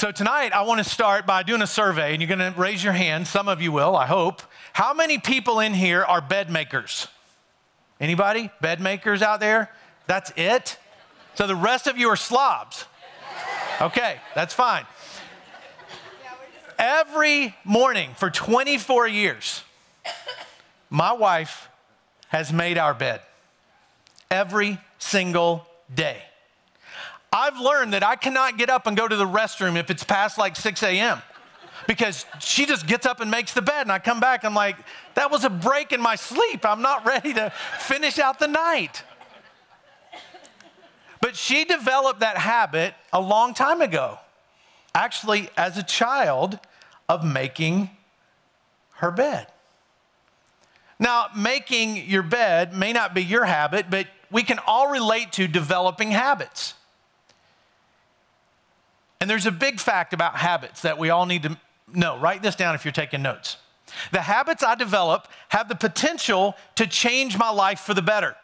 So tonight, I want to start by doing a survey, and you're going to raise your hand. Some of you will, I hope. How many people in here are bed makers? Anybody? Bed makers out there? That's it? So the rest of you are slobs. Okay, that's fine. Every morning for 24 years, my wife has made our bed every single day. I've learned that I cannot get up and go to the restroom if it's past like 6 a.m. because she just gets up and makes the bed. And I come back, I'm like, that was a break in my sleep. I'm not ready to finish out the night. But she developed that habit a long time ago, actually, as a child, of making her bed. Now, making your bed may not be your habit, but we can all relate to developing habits. And there's a big fact about habits that we all need to know. Write this down if you're taking notes. The habits I develop have the potential to change my life for the better.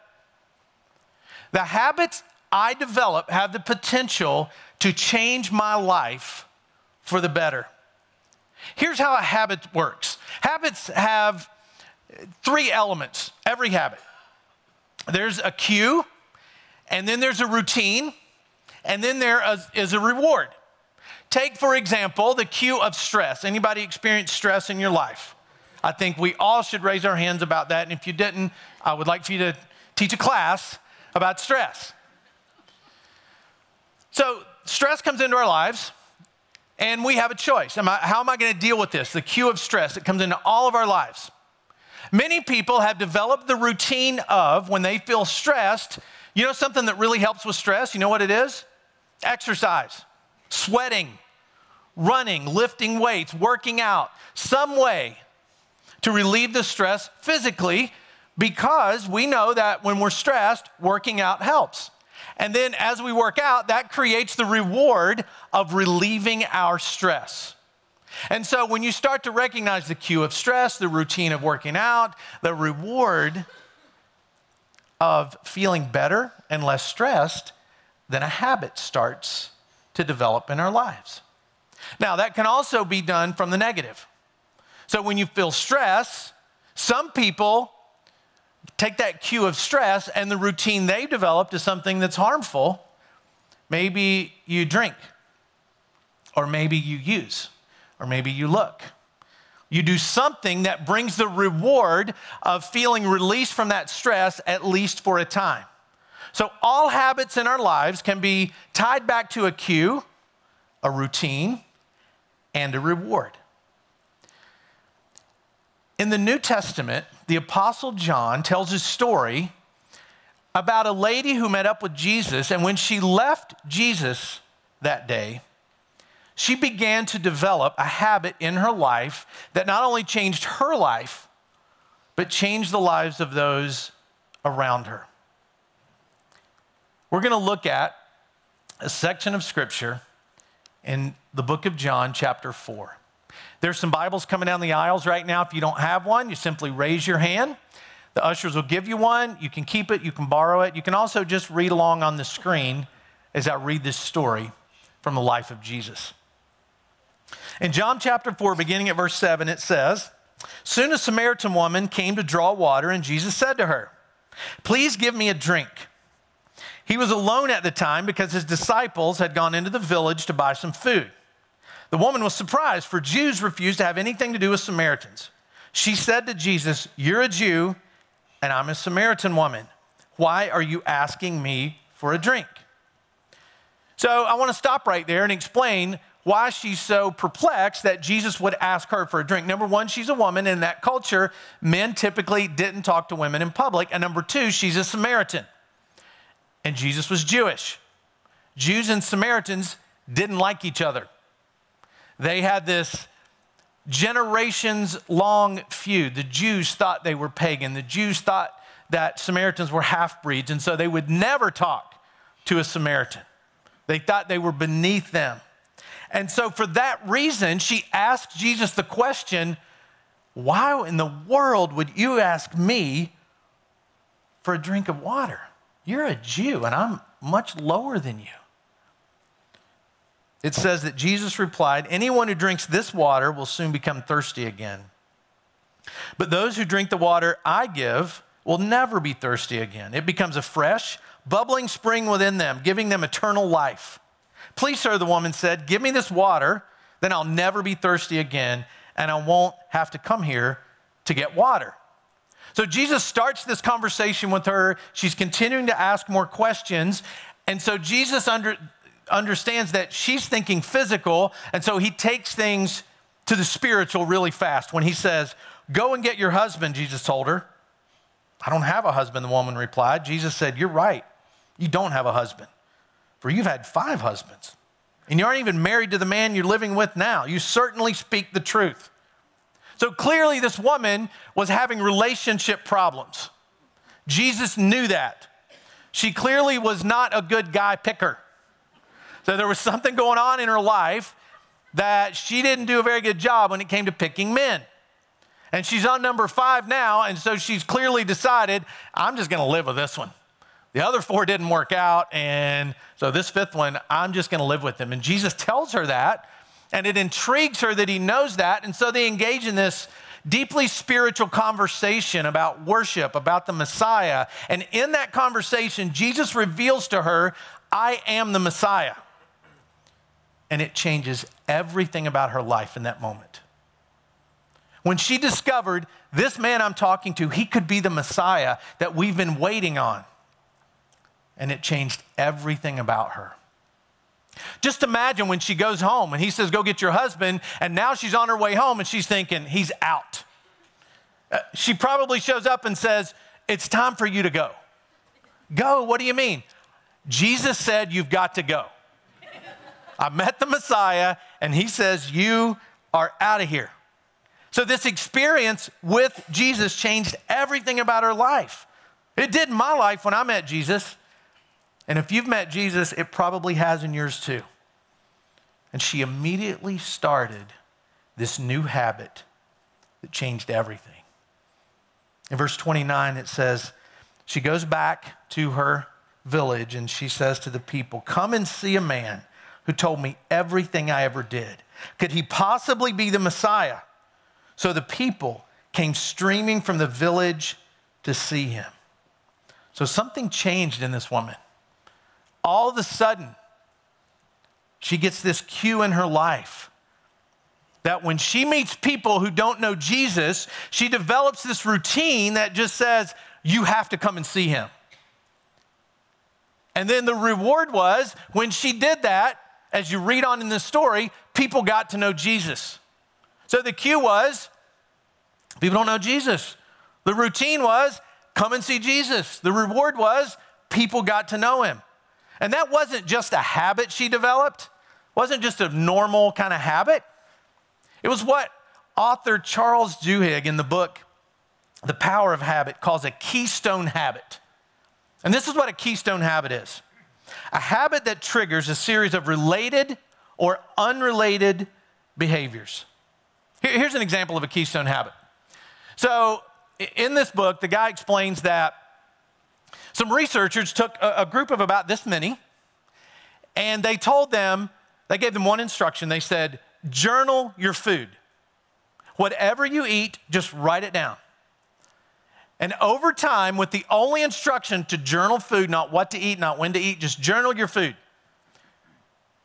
The habits I develop have the potential to change my life for the better. Here's how a habit works habits have three elements, every habit. There's a cue, and then there's a routine, and then there is a reward. Take, for example, the cue of stress. Anybody experience stress in your life? I think we all should raise our hands about that. And if you didn't, I would like for you to teach a class about stress. So, stress comes into our lives, and we have a choice. Am I, how am I going to deal with this? The cue of stress that comes into all of our lives. Many people have developed the routine of when they feel stressed, you know something that really helps with stress? You know what it is? Exercise sweating, running, lifting weights, working out, some way to relieve the stress physically because we know that when we're stressed, working out helps. And then as we work out, that creates the reward of relieving our stress. And so when you start to recognize the cue of stress, the routine of working out, the reward of feeling better and less stressed, then a habit starts to develop in our lives. Now, that can also be done from the negative. So, when you feel stress, some people take that cue of stress and the routine they've developed is something that's harmful. Maybe you drink, or maybe you use, or maybe you look. You do something that brings the reward of feeling released from that stress, at least for a time. So, all habits in our lives can be tied back to a cue, a routine, and a reward. In the New Testament, the Apostle John tells his story about a lady who met up with Jesus, and when she left Jesus that day, she began to develop a habit in her life that not only changed her life, but changed the lives of those around her. We're going to look at a section of scripture in the book of John, chapter 4. There's some Bibles coming down the aisles right now. If you don't have one, you simply raise your hand. The ushers will give you one. You can keep it, you can borrow it. You can also just read along on the screen as I read this story from the life of Jesus. In John chapter 4, beginning at verse 7, it says, Soon a Samaritan woman came to draw water, and Jesus said to her, Please give me a drink. He was alone at the time because his disciples had gone into the village to buy some food. The woman was surprised, for Jews refused to have anything to do with Samaritans. She said to Jesus, You're a Jew, and I'm a Samaritan woman. Why are you asking me for a drink? So I want to stop right there and explain why she's so perplexed that Jesus would ask her for a drink. Number one, she's a woman. In that culture, men typically didn't talk to women in public. And number two, she's a Samaritan and Jesus was Jewish. Jews and Samaritans didn't like each other. They had this generations long feud. The Jews thought they were pagan, the Jews thought that Samaritans were half breeds, and so they would never talk to a Samaritan. They thought they were beneath them. And so, for that reason, she asked Jesus the question why in the world would you ask me for a drink of water? You're a Jew, and I'm much lower than you. it says that Jesus replied, Anyone who drinks this water will soon become thirsty again. But those who drink the water I give will never be thirsty again. It becomes a fresh, bubbling spring within them, giving them eternal life. Please, sir, the woman said, Give me this water, then I'll never be thirsty again, and I won't have to come here to get water. So Jesus starts this conversation with her. She's continuing to ask more questions. And so Jesus under, understands that she's thinking physical. And so he takes things to the spiritual really fast when he says, Go and get your husband, Jesus told her. I don't have a husband, the woman replied. Jesus said, You're right. You don't have a husband, for you've had five husbands, and you aren't even married to the man you're living with now. You certainly speak the truth. So clearly, this woman was having relationship problems. Jesus knew that. She clearly was not a good guy picker. So there was something going on in her life that she didn't do a very good job when it came to picking men. And she's on number five now, and so she's clearly decided, I'm just gonna live with this one. The other four didn't work out, and so this fifth one, I'm just gonna live with him. And Jesus tells her that and it intrigues her that he knows that. And so they engage in this deeply spiritual conversation about worship, about the Messiah. And in that conversation, Jesus reveals to her, I am the Messiah. And it changes everything about her life in that moment. When she discovered this man I'm talking to, he could be the Messiah that we've been waiting on. And it changed everything about her. Just imagine when she goes home and he says, Go get your husband, and now she's on her way home and she's thinking, He's out. Uh, she probably shows up and says, It's time for you to go. Go, what do you mean? Jesus said, You've got to go. I met the Messiah, and he says, You are out of here. So, this experience with Jesus changed everything about her life. It did in my life when I met Jesus. And if you've met Jesus, it probably has in yours too. And she immediately started this new habit that changed everything. In verse 29, it says, She goes back to her village and she says to the people, Come and see a man who told me everything I ever did. Could he possibly be the Messiah? So the people came streaming from the village to see him. So something changed in this woman all of a sudden, she gets this cue in her life that when she meets people who don't know Jesus, she develops this routine that just says, You have to come and see him. And then the reward was when she did that, as you read on in the story, people got to know Jesus. So the cue was, people don't know Jesus. The routine was, come and see Jesus. The reward was, people got to know him. And that wasn't just a habit she developed, wasn't just a normal kind of habit. It was what author Charles Duhigg in the book The Power of Habit calls a keystone habit. And this is what a keystone habit is a habit that triggers a series of related or unrelated behaviors. Here's an example of a keystone habit. So, in this book, the guy explains that some researchers took a, a group of about this many and they told them, they gave them one instruction. They said, journal your food. Whatever you eat, just write it down. And over time, with the only instruction to journal food, not what to eat, not when to eat, just journal your food,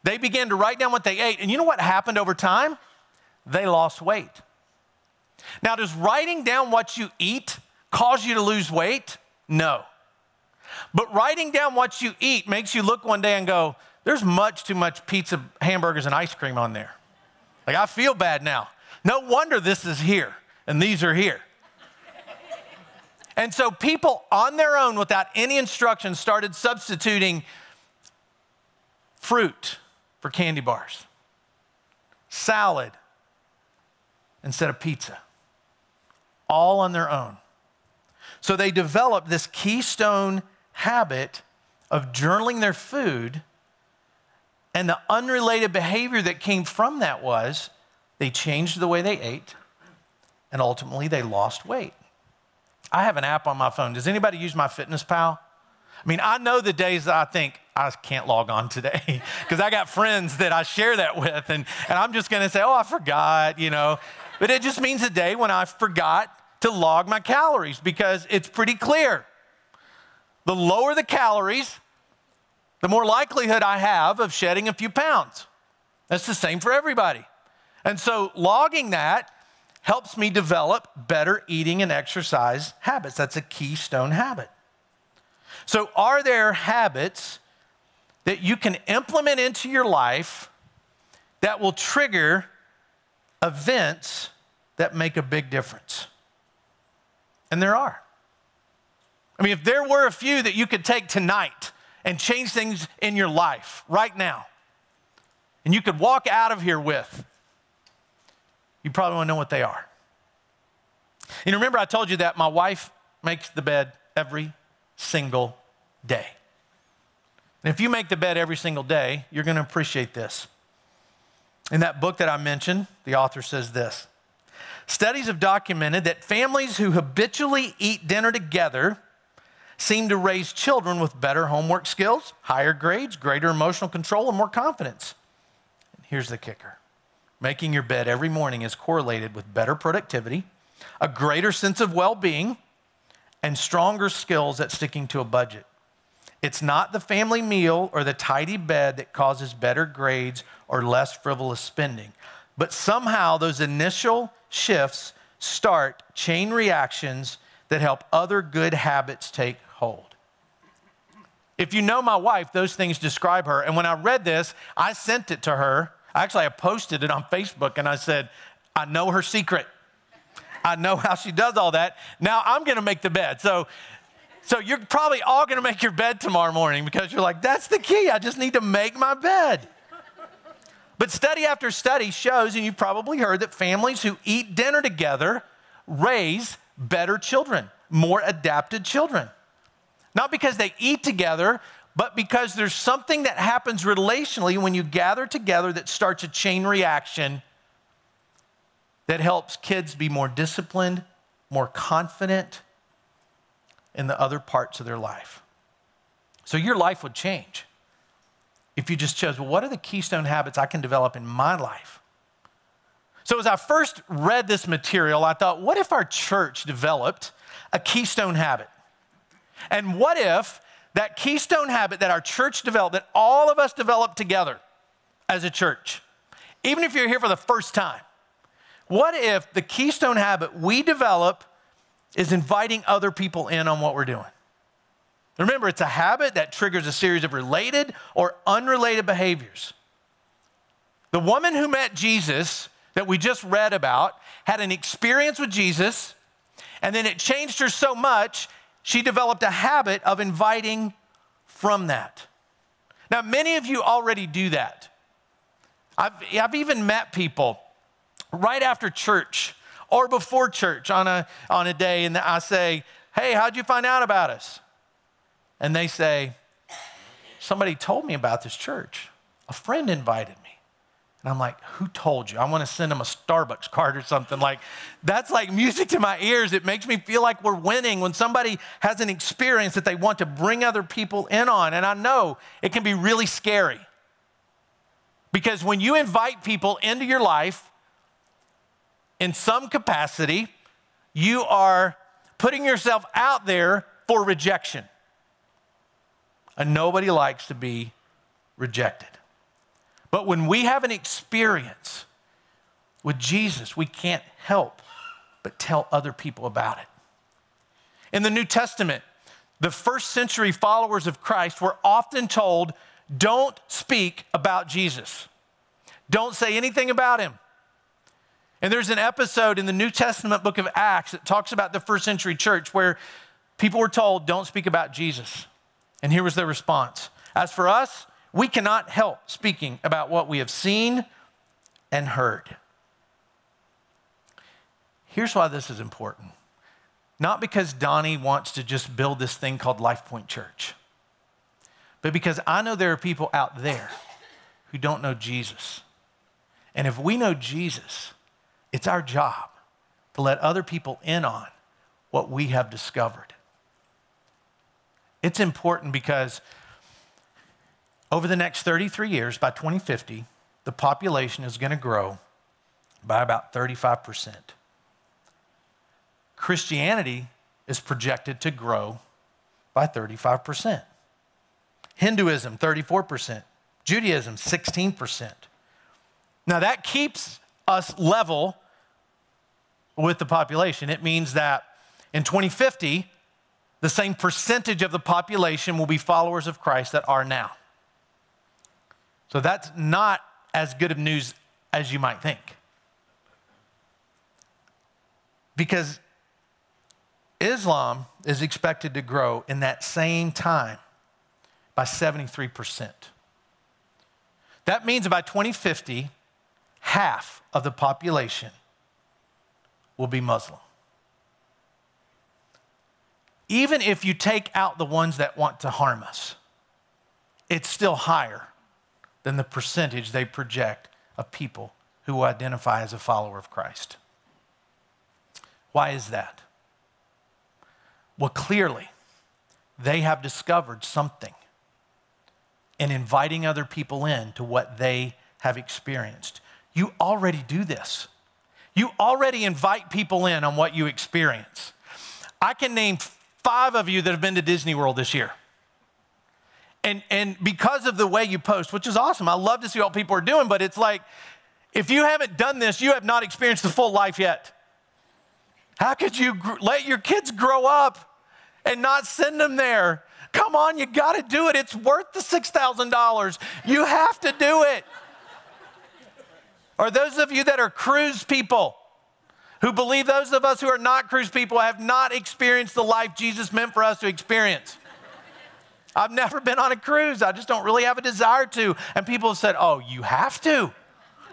they began to write down what they ate. And you know what happened over time? They lost weight. Now, does writing down what you eat cause you to lose weight? No. But writing down what you eat makes you look one day and go, there's much too much pizza, hamburgers, and ice cream on there. Like, I feel bad now. No wonder this is here and these are here. and so people on their own, without any instruction, started substituting fruit for candy bars, salad instead of pizza, all on their own. So they developed this keystone habit of journaling their food. And the unrelated behavior that came from that was they changed the way they ate and ultimately they lost weight. I have an app on my phone. Does anybody use MyFitnessPal? I mean, I know the days that I think I can't log on today because I got friends that I share that with, and, and I'm just going to say, oh, I forgot, you know. But it just means a day when I forgot to log my calories because it's pretty clear. The lower the calories, the more likelihood I have of shedding a few pounds. That's the same for everybody. And so logging that helps me develop better eating and exercise habits. That's a keystone habit. So, are there habits that you can implement into your life that will trigger events that make a big difference? And there are. I mean, if there were a few that you could take tonight and change things in your life right now, and you could walk out of here with, you probably want to know what they are. And remember, I told you that my wife makes the bed every single day. And if you make the bed every single day, you're going to appreciate this. In that book that I mentioned, the author says this Studies have documented that families who habitually eat dinner together seem to raise children with better homework skills, higher grades, greater emotional control, and more confidence. And here's the kicker making your bed every morning is correlated with better productivity, a greater sense of well being, and stronger skills at sticking to a budget. It's not the family meal or the tidy bed that causes better grades or less frivolous spending. But somehow those initial shifts start chain reactions that help other good habits take hold. If you know my wife, those things describe her. And when I read this, I sent it to her. Actually, I posted it on Facebook and I said, I know her secret. I know how she does all that. Now I'm going to make the bed. So, so you're probably all going to make your bed tomorrow morning because you're like, that's the key. I just need to make my bed. But study after study shows, and you've probably heard, that families who eat dinner together raise better children, more adapted children. Not because they eat together, but because there's something that happens relationally when you gather together that starts a chain reaction that helps kids be more disciplined, more confident in the other parts of their life. So your life would change if you just chose, well, what are the keystone habits I can develop in my life? So, as I first read this material, I thought, what if our church developed a keystone habit? And what if that keystone habit that our church developed, that all of us developed together as a church, even if you're here for the first time, what if the keystone habit we develop is inviting other people in on what we're doing? Remember, it's a habit that triggers a series of related or unrelated behaviors. The woman who met Jesus that we just read about had an experience with Jesus, and then it changed her so much, she developed a habit of inviting from that. Now, many of you already do that. I've, I've even met people right after church or before church on a, on a day, and I say, Hey, how'd you find out about us? And they say, Somebody told me about this church. A friend invited. And I'm like, Who told you? I want to send them a Starbucks card or something. Like, that's like music to my ears. It makes me feel like we're winning when somebody has an experience that they want to bring other people in on. And I know it can be really scary. Because when you invite people into your life, in some capacity, you are putting yourself out there for rejection. And nobody likes to be rejected. But when we have an experience with Jesus, we can't help but tell other people about it. In the New Testament, the first century followers of Christ were often told, don't speak about Jesus. Don't say anything about him. And there's an episode in the New Testament book of Acts that talks about the first century church where people were told, don't speak about Jesus. And here was their response As for us, we cannot help speaking about what we have seen and heard. Here's why this is important. Not because Donnie wants to just build this thing called Life Point Church, but because I know there are people out there who don't know Jesus. And if we know Jesus, it's our job to let other people in on what we have discovered. It's important because over the next 33 years, by 2050, the population is going to grow by about 35%. Christianity is projected to grow by 35%. Hinduism, 34%. Judaism, 16%. Now that keeps us level with the population. It means that in 2050, the same percentage of the population will be followers of Christ that are now. So that's not as good of news as you might think. Because Islam is expected to grow in that same time by 73%. That means by 2050, half of the population will be Muslim. Even if you take out the ones that want to harm us, it's still higher than the percentage they project of people who identify as a follower of Christ. Why is that? Well, clearly, they have discovered something in inviting other people in to what they have experienced. You already do this. You already invite people in on what you experience. I can name five of you that have been to Disney World this year. And, and because of the way you post, which is awesome, I love to see what people are doing, but it's like, if you haven't done this, you have not experienced the full life yet. How could you gr- let your kids grow up and not send them there? Come on, you got to do it. It's worth the $6,000. You have to do it. Or those of you that are cruise people who believe those of us who are not cruise people have not experienced the life Jesus meant for us to experience. I've never been on a cruise. I just don't really have a desire to. And people said, Oh, you have to.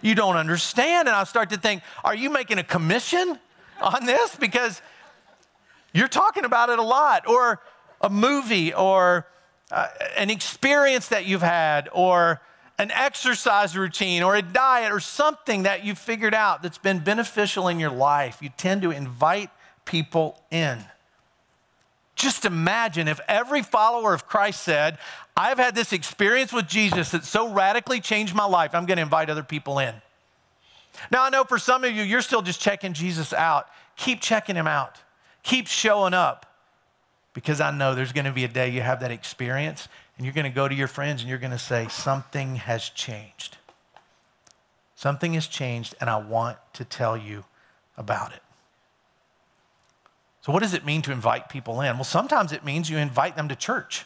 You don't understand. And I start to think, Are you making a commission on this? Because you're talking about it a lot. Or a movie, or uh, an experience that you've had, or an exercise routine, or a diet, or something that you've figured out that's been beneficial in your life. You tend to invite people in. Just imagine if every follower of Christ said, I've had this experience with Jesus that so radically changed my life, I'm going to invite other people in. Now, I know for some of you, you're still just checking Jesus out. Keep checking him out, keep showing up, because I know there's going to be a day you have that experience and you're going to go to your friends and you're going to say, Something has changed. Something has changed, and I want to tell you about it. So, what does it mean to invite people in? Well, sometimes it means you invite them to church.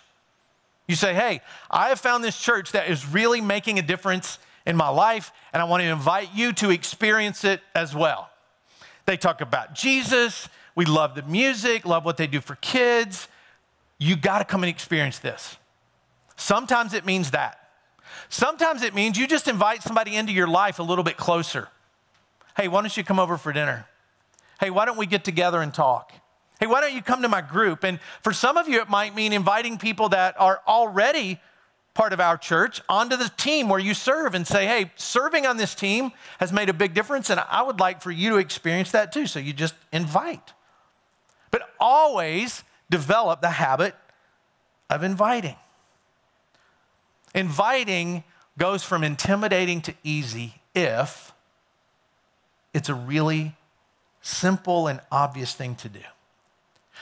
You say, Hey, I have found this church that is really making a difference in my life, and I want to invite you to experience it as well. They talk about Jesus. We love the music, love what they do for kids. You got to come and experience this. Sometimes it means that. Sometimes it means you just invite somebody into your life a little bit closer. Hey, why don't you come over for dinner? Hey, why don't we get together and talk? Hey, why don't you come to my group? And for some of you, it might mean inviting people that are already part of our church onto the team where you serve and say, hey, serving on this team has made a big difference, and I would like for you to experience that too. So you just invite. But always develop the habit of inviting. Inviting goes from intimidating to easy if it's a really simple and obvious thing to do.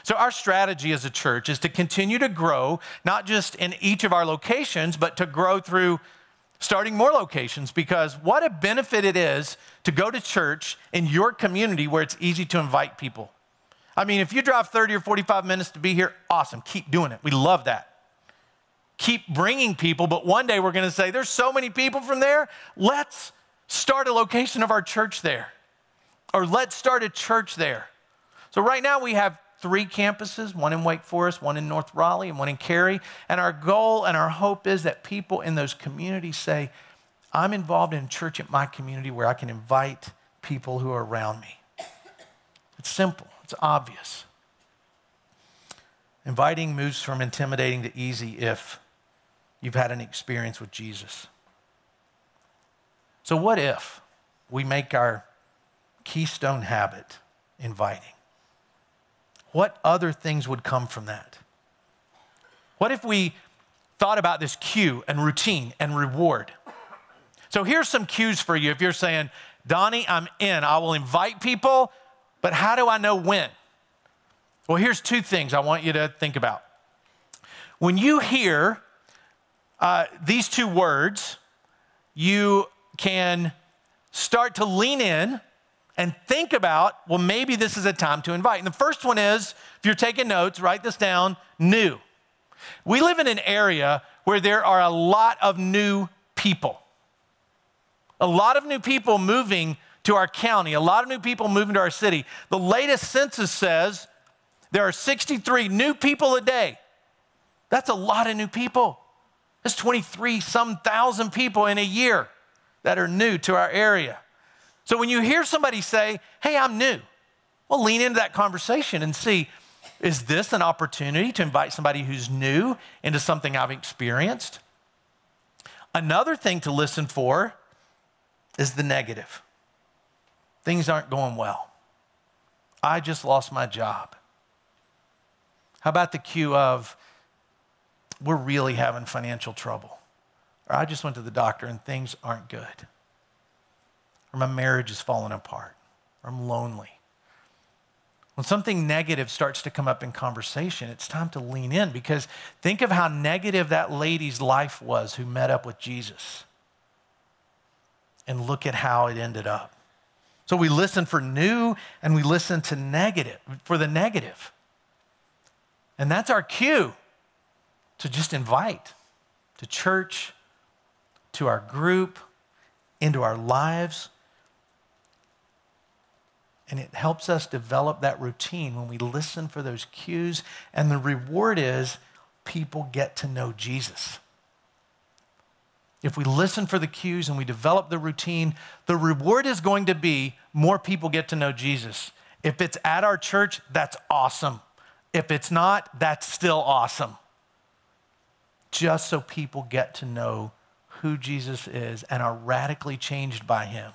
So, our strategy as a church is to continue to grow, not just in each of our locations, but to grow through starting more locations because what a benefit it is to go to church in your community where it's easy to invite people. I mean, if you drive 30 or 45 minutes to be here, awesome, keep doing it. We love that. Keep bringing people, but one day we're going to say, there's so many people from there, let's start a location of our church there. Or let's start a church there. So, right now we have three campuses one in Wake Forest, one in North Raleigh, and one in Cary. And our goal and our hope is that people in those communities say, I'm involved in church at my community where I can invite people who are around me. It's simple, it's obvious. Inviting moves from intimidating to easy if you've had an experience with Jesus. So, what if we make our keystone habit inviting? What other things would come from that? What if we thought about this cue and routine and reward? So here's some cues for you if you're saying, Donnie, I'm in. I will invite people, but how do I know when? Well, here's two things I want you to think about. When you hear uh, these two words, you can start to lean in and think about, well, maybe this is a time to invite. And the first one is, if you're taking notes, write this down new. We live in an area where there are a lot of new people. A lot of new people moving to our county, a lot of new people moving to our city. The latest census says there are 63 new people a day. That's a lot of new people. That's 23 some thousand people in a year that are new to our area. So when you hear somebody say, Hey, I'm new, well, lean into that conversation and see, is this an opportunity to invite somebody who's new into something I've experienced? Another thing to listen for is the negative. Things aren't going well. I just lost my job. How about the cue of, we're really having financial trouble? Or I just went to the doctor and things aren't good. Or my marriage is falling apart. Or I'm lonely. When something negative starts to come up in conversation, it's time to lean in because think of how negative that lady's life was who met up with Jesus. And look at how it ended up. So we listen for new and we listen to negative, for the negative. And that's our cue to just invite to church, to our group, into our lives. And it helps us develop that routine when we listen for those cues. And the reward is people get to know Jesus. If we listen for the cues and we develop the routine, the reward is going to be more people get to know Jesus. If it's at our church, that's awesome. If it's not, that's still awesome. Just so people get to know who Jesus is and are radically changed by him.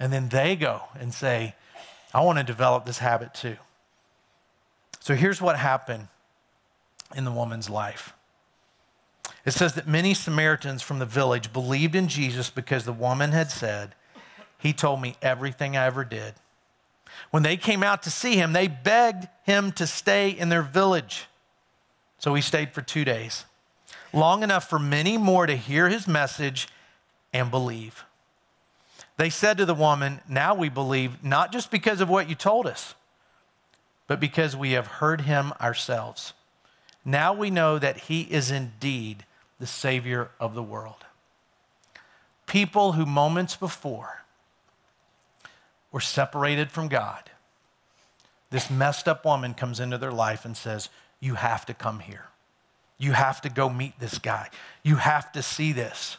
And then they go and say, I want to develop this habit too. So here's what happened in the woman's life. It says that many Samaritans from the village believed in Jesus because the woman had said, He told me everything I ever did. When they came out to see him, they begged him to stay in their village. So he stayed for two days, long enough for many more to hear his message and believe. They said to the woman, Now we believe, not just because of what you told us, but because we have heard him ourselves. Now we know that he is indeed the Savior of the world. People who moments before were separated from God, this messed up woman comes into their life and says, You have to come here. You have to go meet this guy. You have to see this.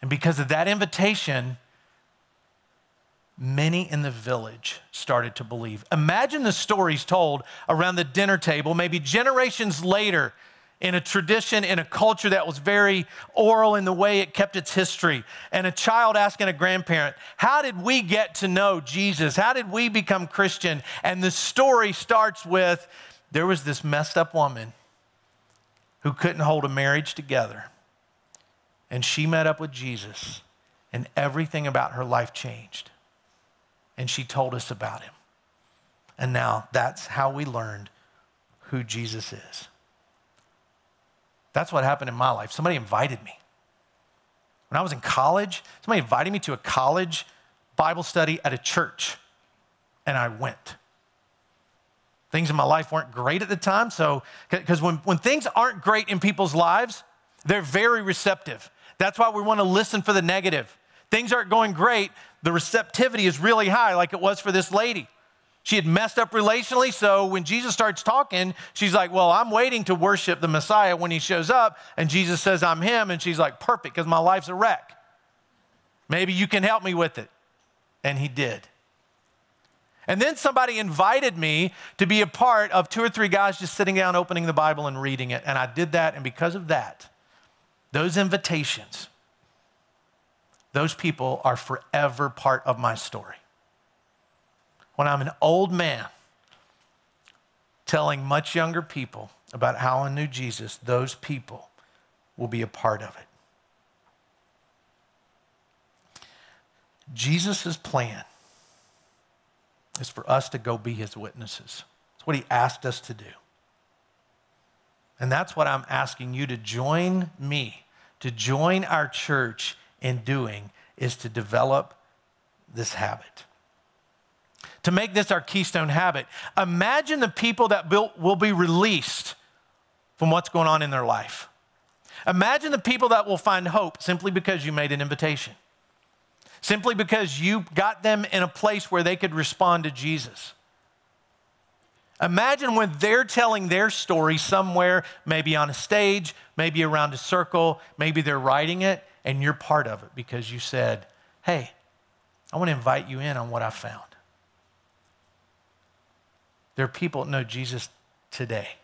And because of that invitation, many in the village started to believe. Imagine the stories told around the dinner table, maybe generations later, in a tradition, in a culture that was very oral in the way it kept its history. And a child asking a grandparent, How did we get to know Jesus? How did we become Christian? And the story starts with there was this messed up woman who couldn't hold a marriage together. And she met up with Jesus, and everything about her life changed. And she told us about him. And now that's how we learned who Jesus is. That's what happened in my life. Somebody invited me. When I was in college, somebody invited me to a college Bible study at a church, and I went. Things in my life weren't great at the time, so, because when, when things aren't great in people's lives, they're very receptive. That's why we want to listen for the negative. Things aren't going great, the receptivity is really high, like it was for this lady. She had messed up relationally, so when Jesus starts talking, she's like, Well, I'm waiting to worship the Messiah when he shows up. And Jesus says, I'm him. And she's like, Perfect, because my life's a wreck. Maybe you can help me with it. And he did. And then somebody invited me to be a part of two or three guys just sitting down, opening the Bible, and reading it. And I did that. And because of that, those invitations, those people are forever part of my story when I'm an old man telling much younger people about how I knew Jesus, those people will be a part of it. Jesus' plan is for us to go be his witnesses. It's what he asked us to do. And that's what I'm asking you to join me, to join our church in doing, is to develop this habit. To make this our keystone habit, imagine the people that will be released from what's going on in their life. Imagine the people that will find hope simply because you made an invitation, simply because you got them in a place where they could respond to Jesus. Imagine when they're telling their story somewhere, maybe on a stage, maybe around a circle, maybe they're writing it, and you're part of it because you said, Hey, I want to invite you in on what I found. There are people that know Jesus today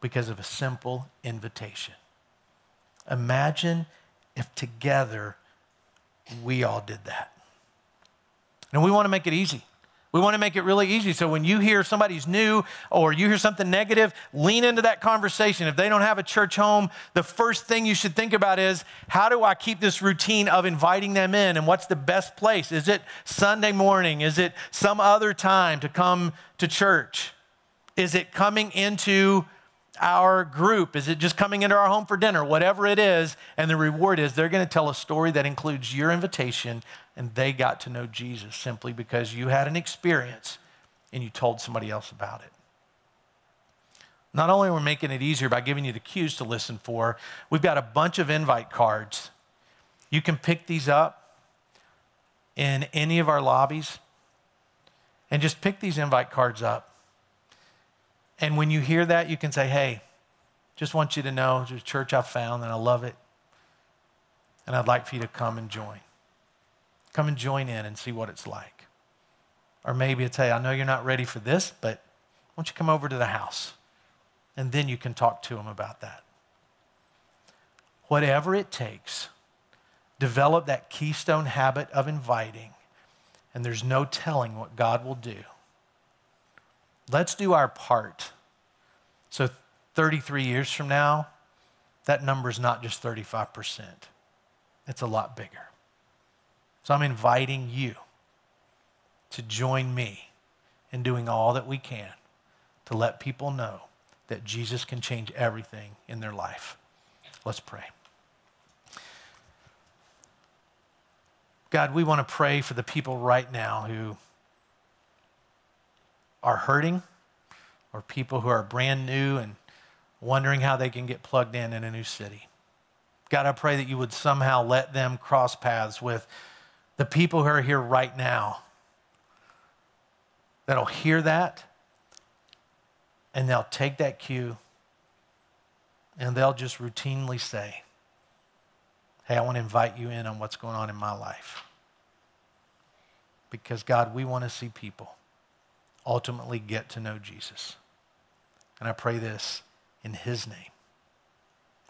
because of a simple invitation. Imagine if together we all did that. And we want to make it easy. We want to make it really easy. So when you hear somebody's new or you hear something negative, lean into that conversation. If they don't have a church home, the first thing you should think about is how do I keep this routine of inviting them in and what's the best place? Is it Sunday morning? Is it some other time to come to church? Is it coming into our group? Is it just coming into our home for dinner? Whatever it is, and the reward is they're going to tell a story that includes your invitation, and they got to know Jesus simply because you had an experience and you told somebody else about it. Not only are we making it easier by giving you the cues to listen for, we've got a bunch of invite cards. You can pick these up in any of our lobbies and just pick these invite cards up and when you hear that, you can say, hey, just want you to know there's a church I found and I love it. And I'd like for you to come and join. Come and join in and see what it's like. Or maybe it's, hey, I know you're not ready for this, but why don't you come over to the house? And then you can talk to them about that. Whatever it takes, develop that keystone habit of inviting, and there's no telling what God will do Let's do our part. So 33 years from now, that number is not just 35%, it's a lot bigger. So I'm inviting you to join me in doing all that we can to let people know that Jesus can change everything in their life. Let's pray. God, we want to pray for the people right now who are hurting or people who are brand new and wondering how they can get plugged in in a new city. God, I pray that you would somehow let them cross paths with the people who are here right now that'll hear that and they'll take that cue and they'll just routinely say, Hey, I want to invite you in on what's going on in my life. Because, God, we want to see people ultimately get to know Jesus. And I pray this in his name.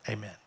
Amen.